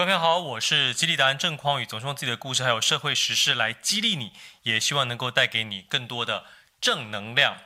各位朋友好，我是激励达人郑匡宇，总是用自己的故事还有社会时事来激励你，也希望能够带给你更多的正能量。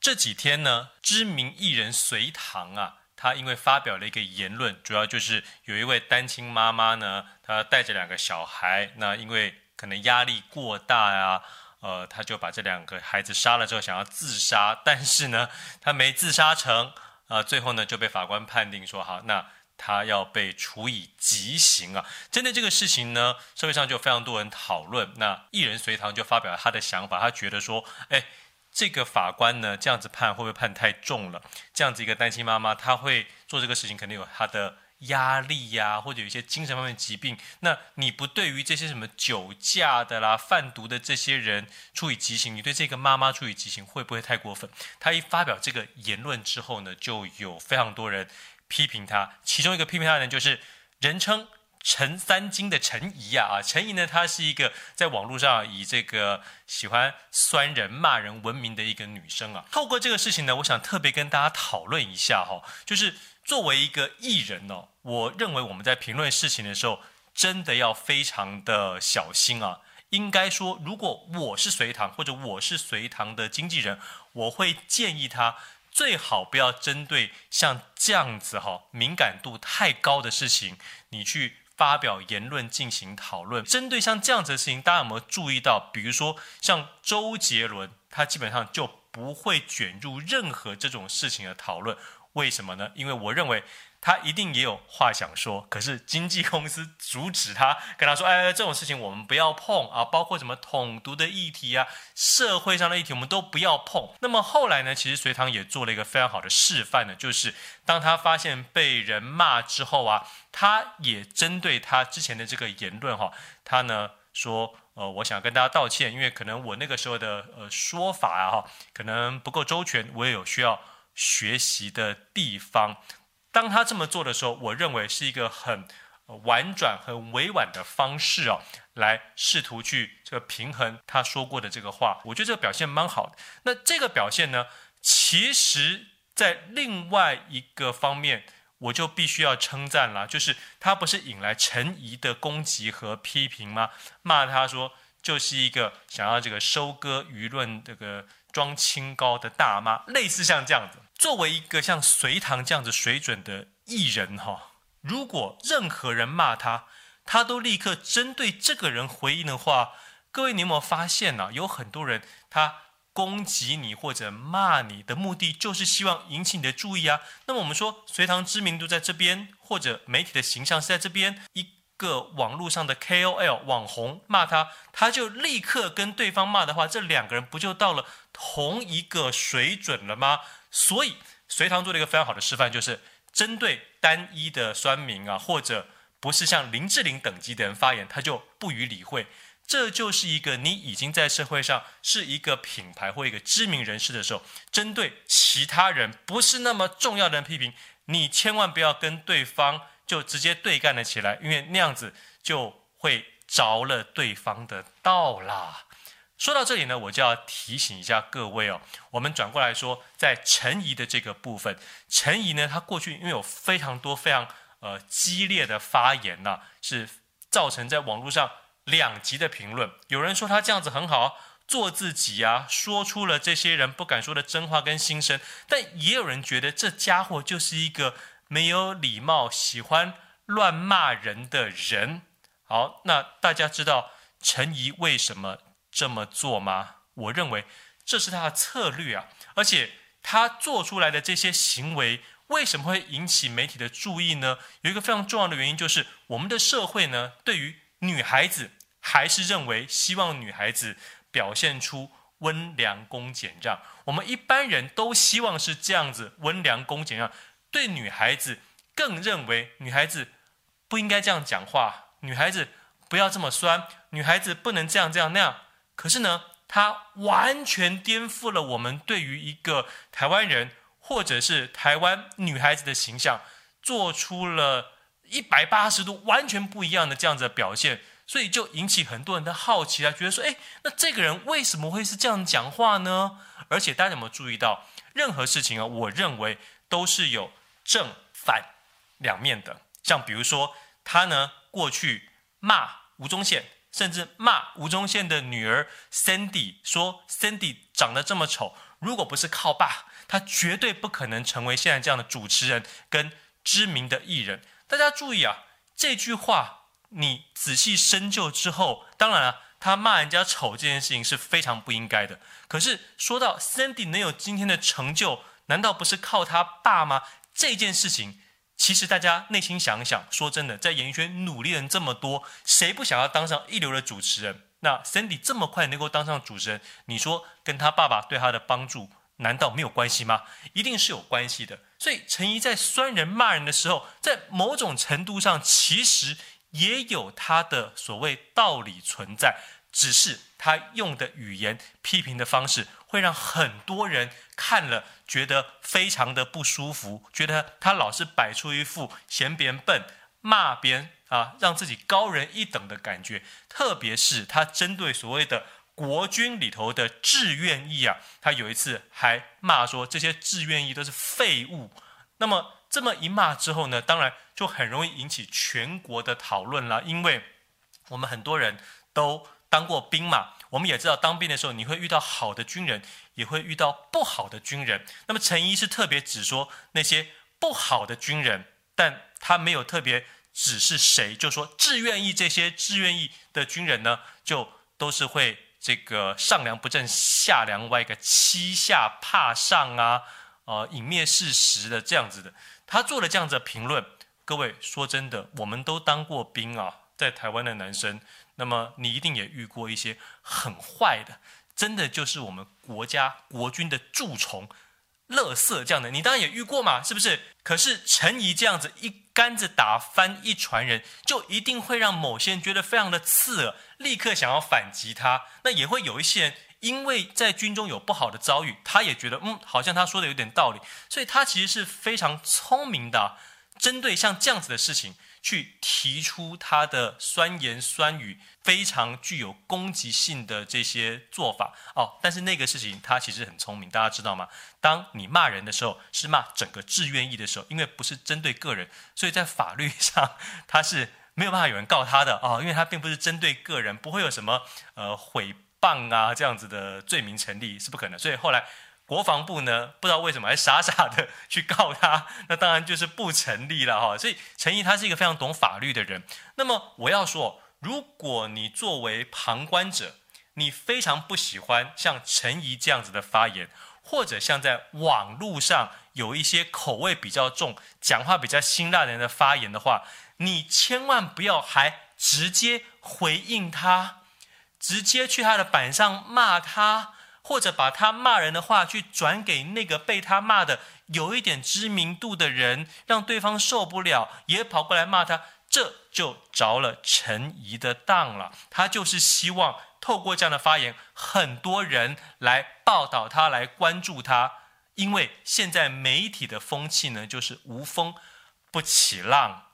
这几天呢，知名艺人隋棠啊，他因为发表了一个言论，主要就是有一位单亲妈妈呢，她带着两个小孩，那因为可能压力过大呀、啊，呃，他就把这两个孩子杀了之后想要自杀，但是呢，他没自杀成，呃，最后呢就被法官判定说好那。他要被处以极刑啊！针对这个事情呢，社会上就非常多人讨论。那艺人隋棠就发表了他的想法，他觉得说，哎，这个法官呢这样子判会不会判太重了？这样子一个单亲妈妈，她会做这个事情，肯定有她的压力呀、或者有一些精神方面的疾病。那你不对于这些什么酒驾的啦、贩毒的这些人处以极刑，你对这个妈妈处以极刑会不会太过分？他一发表这个言论之后呢，就有非常多人。批评他，其中一个批评他的人就是人称陈三金的陈怡呀啊，陈怡呢，她是一个在网络上以这个喜欢酸人骂人闻名的一个女生啊。透过这个事情呢，我想特别跟大家讨论一下哈，就是作为一个艺人哦，我认为我们在评论事情的时候，真的要非常的小心啊。应该说，如果我是隋棠或者我是隋棠的经纪人，我会建议他。最好不要针对像这样子哈敏感度太高的事情，你去发表言论进行讨论。针对像这样子的事情，大家有没有注意到？比如说像周杰伦，他基本上就不会卷入任何这种事情的讨论。为什么呢？因为我认为。他一定也有话想说，可是经纪公司阻止他，跟他说：“ 哎，这种事情我们不要碰啊，包括什么统独的议题啊，社会上的议题我们都不要碰。”那么后来呢，其实隋唐也做了一个非常好的示范呢，就是当他发现被人骂之后啊，他也针对他之前的这个言论哈，他呢说：“呃，我想跟大家道歉，因为可能我那个时候的呃说法啊哈，可能不够周全，我也有需要学习的地方。”当他这么做的时候，我认为是一个很婉转、很委婉的方式哦，来试图去这个平衡他说过的这个话。我觉得这个表现蛮好的。那这个表现呢，其实在另外一个方面，我就必须要称赞了，就是他不是引来陈怡的攻击和批评吗？骂他说就是一个想要这个收割舆论、这个装清高的大妈，类似像这样子。作为一个像隋唐这样子水准的艺人哈，如果任何人骂他，他都立刻针对这个人回应的话，各位你有没有发现呢、有很多人他攻击你或者骂你的目的，就是希望引起你的注意啊。那么我们说隋唐知名度在这边，或者媒体的形象是在这边，一个网络上的 KOL 网红骂他，他就立刻跟对方骂的话，这两个人不就到了同一个水准了吗？所以，隋唐做了一个非常好的示范，就是针对单一的酸民啊，或者不是像林志玲等级的人发言，他就不予理会。这就是一个你已经在社会上是一个品牌或一个知名人士的时候，针对其他人不是那么重要的人批评，你千万不要跟对方就直接对干了起来，因为那样子就会着了对方的道啦。说到这里呢，我就要提醒一下各位哦，我们转过来说，在陈怡的这个部分，陈怡呢，他过去因为有非常多非常呃激烈的发言呐、是造成在网络上两极的评论。有人说他这样子很好，做自己啊，说出了这些人不敢说的真话跟心声，但也有人觉得这家伙就是一个没有礼貌、喜欢乱骂人的人。好，那大家知道陈怡为什么这么做吗？我认为这是他的策略啊，而且他做出来的这些行为为什么会引起媒体的注意呢？有一个非常重要的原因，就是我们的社会呢，对于女孩子还是认为希望女孩子表现出温良恭俭让。我们一般人都希望是这样子温良恭俭让，对女孩子更认为女孩子不应该这样讲话，女孩子不要这么酸，女孩子不能这样这样那样。可是呢，他完全颠覆了我们对于一个台湾人或者是台湾女孩子的形象，做出了一百八十度完全不一样的这样子的表现，所以就引起很多人的好奇啊，觉得说，哎，那这个人为什么会是这样讲话呢？而且大家有没有注意到，任何事情啊，我认为都是有正反两面的。像比如说，他呢。过去骂吴宗宪，甚至骂吴宗宪的女儿 Sandy，说 Sandy 长得这么丑，如果不是靠爸，他绝对不可能成为现在这样的主持人跟知名的艺人。大家注意啊，这句话你仔细深究之后，当然了、啊，他骂人家丑这件事情是非常不应该的。可是说到 Sandy 能有今天的成就，难道不是靠他爸吗？这件事情，其实大家内心想一想，说真的，在演艺圈努力人这么多，谁不想要当上一流的主持人？那 Sandy 这么快能够当上主持人，你说跟他爸爸对他的帮助，难道没有关系吗？一定是有关系的。所以陈怡在酸人骂人的时候，在某种程度上，其实也有他的所谓道理存在。只是他用的语言批评的方式，会让很多人看了觉得非常的不舒服，觉得他老是摆出一副嫌别人笨、骂别人啊，让自己高人一等的感觉。特别是他针对所谓的国军里头的志愿役啊，他有一次还骂说这些志愿役都是废物。那么这么一骂之后呢，当然就很容易引起全国的讨论了，因为我们很多人都。当过兵嘛，我们也知道，当兵的时候你会遇到好的军人，也会遇到不好的军人。那么陈一是特别指说那些不好的军人，但他没有特别指是谁，就说志愿役这些志愿役的军人呢，就都是会这个上梁不正下梁歪，个欺下怕上啊，呃，隐灭事实的这样子的。他做了这样子的评论。各位说真的，我们都当过兵啊，在台湾的男生。那么你一定也遇过一些很坏的，真的就是我们国家国军的蛀虫、垃圾这样的，你当然也遇过嘛，是不是？可是陈怡这样子一竿子打翻一船人，就一定会让某些人觉得非常的刺耳，立刻想要反击他。那也会有一些人因为在军中有不好的遭遇，他也觉得嗯，好像他说的有点道理，所以他其实是非常聪明的，针对像这样子的事情。去提出他的酸言酸语，非常具有攻击性的这些做法哦。但是那个事情他其实很聪明，大家知道吗？当你骂人的时候，是骂整个志愿役的时候，因为不是针对个人，所以在法律上他是没有办法有人告他的哦，因为他并不是针对个人，不会有什么呃诽谤啊这样子的罪名成立，是不可能。所以后来。国防部呢，不知道为什么还傻傻的去告他，那当然就是不成立了哈。所以陈怡他是一个非常懂法律的人。那么我要说，如果你作为旁观者，你非常不喜欢像陈怡这样子的发言，或者像在网络上有一些口味比较重、讲话比较辛辣的人的发言的话，你千万不要还直接回应他，直接去他的板上骂他。或者把他骂人的话去转给那个被他骂的有一点知名度的人，让对方受不了，也跑过来骂他，这就着了陈怡的当了。他就是希望透过这样的发言，很多人来报道他，来关注他。因为现在媒体的风气呢，就是无风不起浪，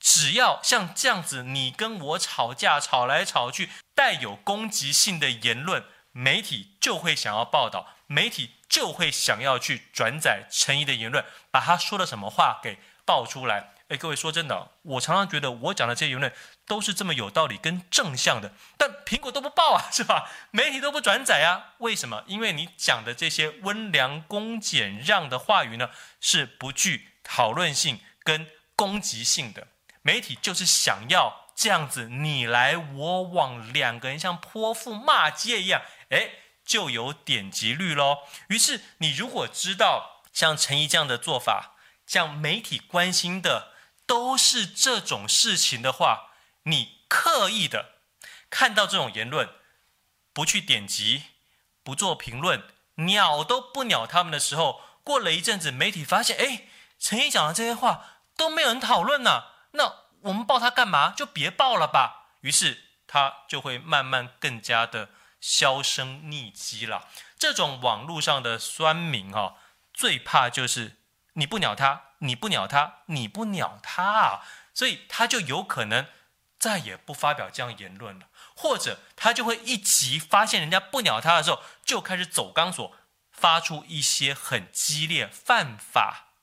只要像这样子，你跟我吵架，吵来吵去，带有攻击性的言论。媒体就会想要报道，媒体就会想要去转载陈怡的言论，把他说的什么话给爆出来。诶，各位说真的，我常常觉得我讲的这些言论都是这么有道理跟正向的，但苹果都不报啊，是吧？媒体都不转载啊，为什么？因为你讲的这些温良恭俭让的话语呢，是不具讨论性跟攻击性的。媒体就是想要这样子你来我往，两个人像泼妇骂街一样。哎，就有点击率喽。于是，你如果知道像陈沂这样的做法，像媒体关心的都是这种事情的话，你刻意的看到这种言论，不去点击，不做评论，鸟都不鸟他们的时候，过了一阵子，媒体发现，哎，陈沂讲的这些话都没有人讨论呢，那我们报他干嘛？就别报了吧。于是，他就会慢慢更加的。销声匿迹了，这种网络上的酸民哈、最怕就是你不鸟他，你不鸟他，你不鸟他啊，所以他就有可能再也不发表这样言论了，或者他就会一急发现人家不鸟他的时候，就开始走钢索，发出一些很激烈、犯法、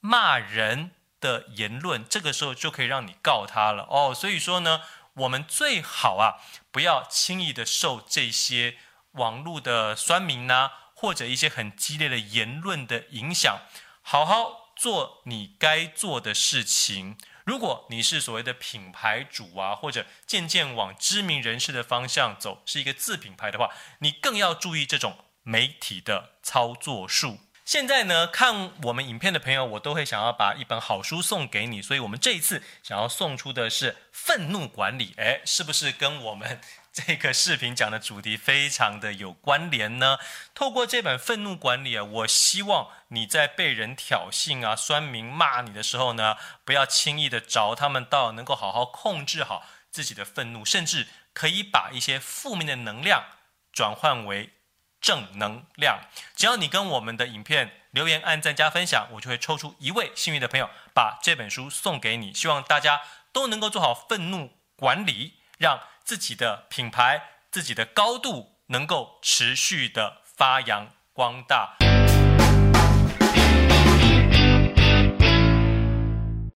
骂人的言论，这个时候就可以让你告他了哦。所以说呢，我们最好啊，不要轻易的受这些网络的酸民呐、或者一些很激烈的言论的影响，好好做你该做的事情。如果你是所谓的品牌主啊，或者渐渐往知名人士的方向走，是一个自品牌的话，你更要注意这种媒体的操作术。现在呢，看我们影片的朋友，我都会想要把一本好书送给你，所以我们这一次想要送出的是愤怒管理，诶，是不是跟我们这个视频讲的主题非常的有关联呢？透过这本愤怒管理啊，我希望你在被人挑衅啊、酸民骂你的时候呢，不要轻易的着他们道，能够好好控制好自己的愤怒，甚至可以把一些负面的能量转换为。正能量，只要你跟我们的影片留言、按赞、加分享，我就会抽出一位幸运的朋友，把这本书送给你。希望大家都能够做好愤怒管理，让自己的品牌、自己的高度能够持续的发扬光大。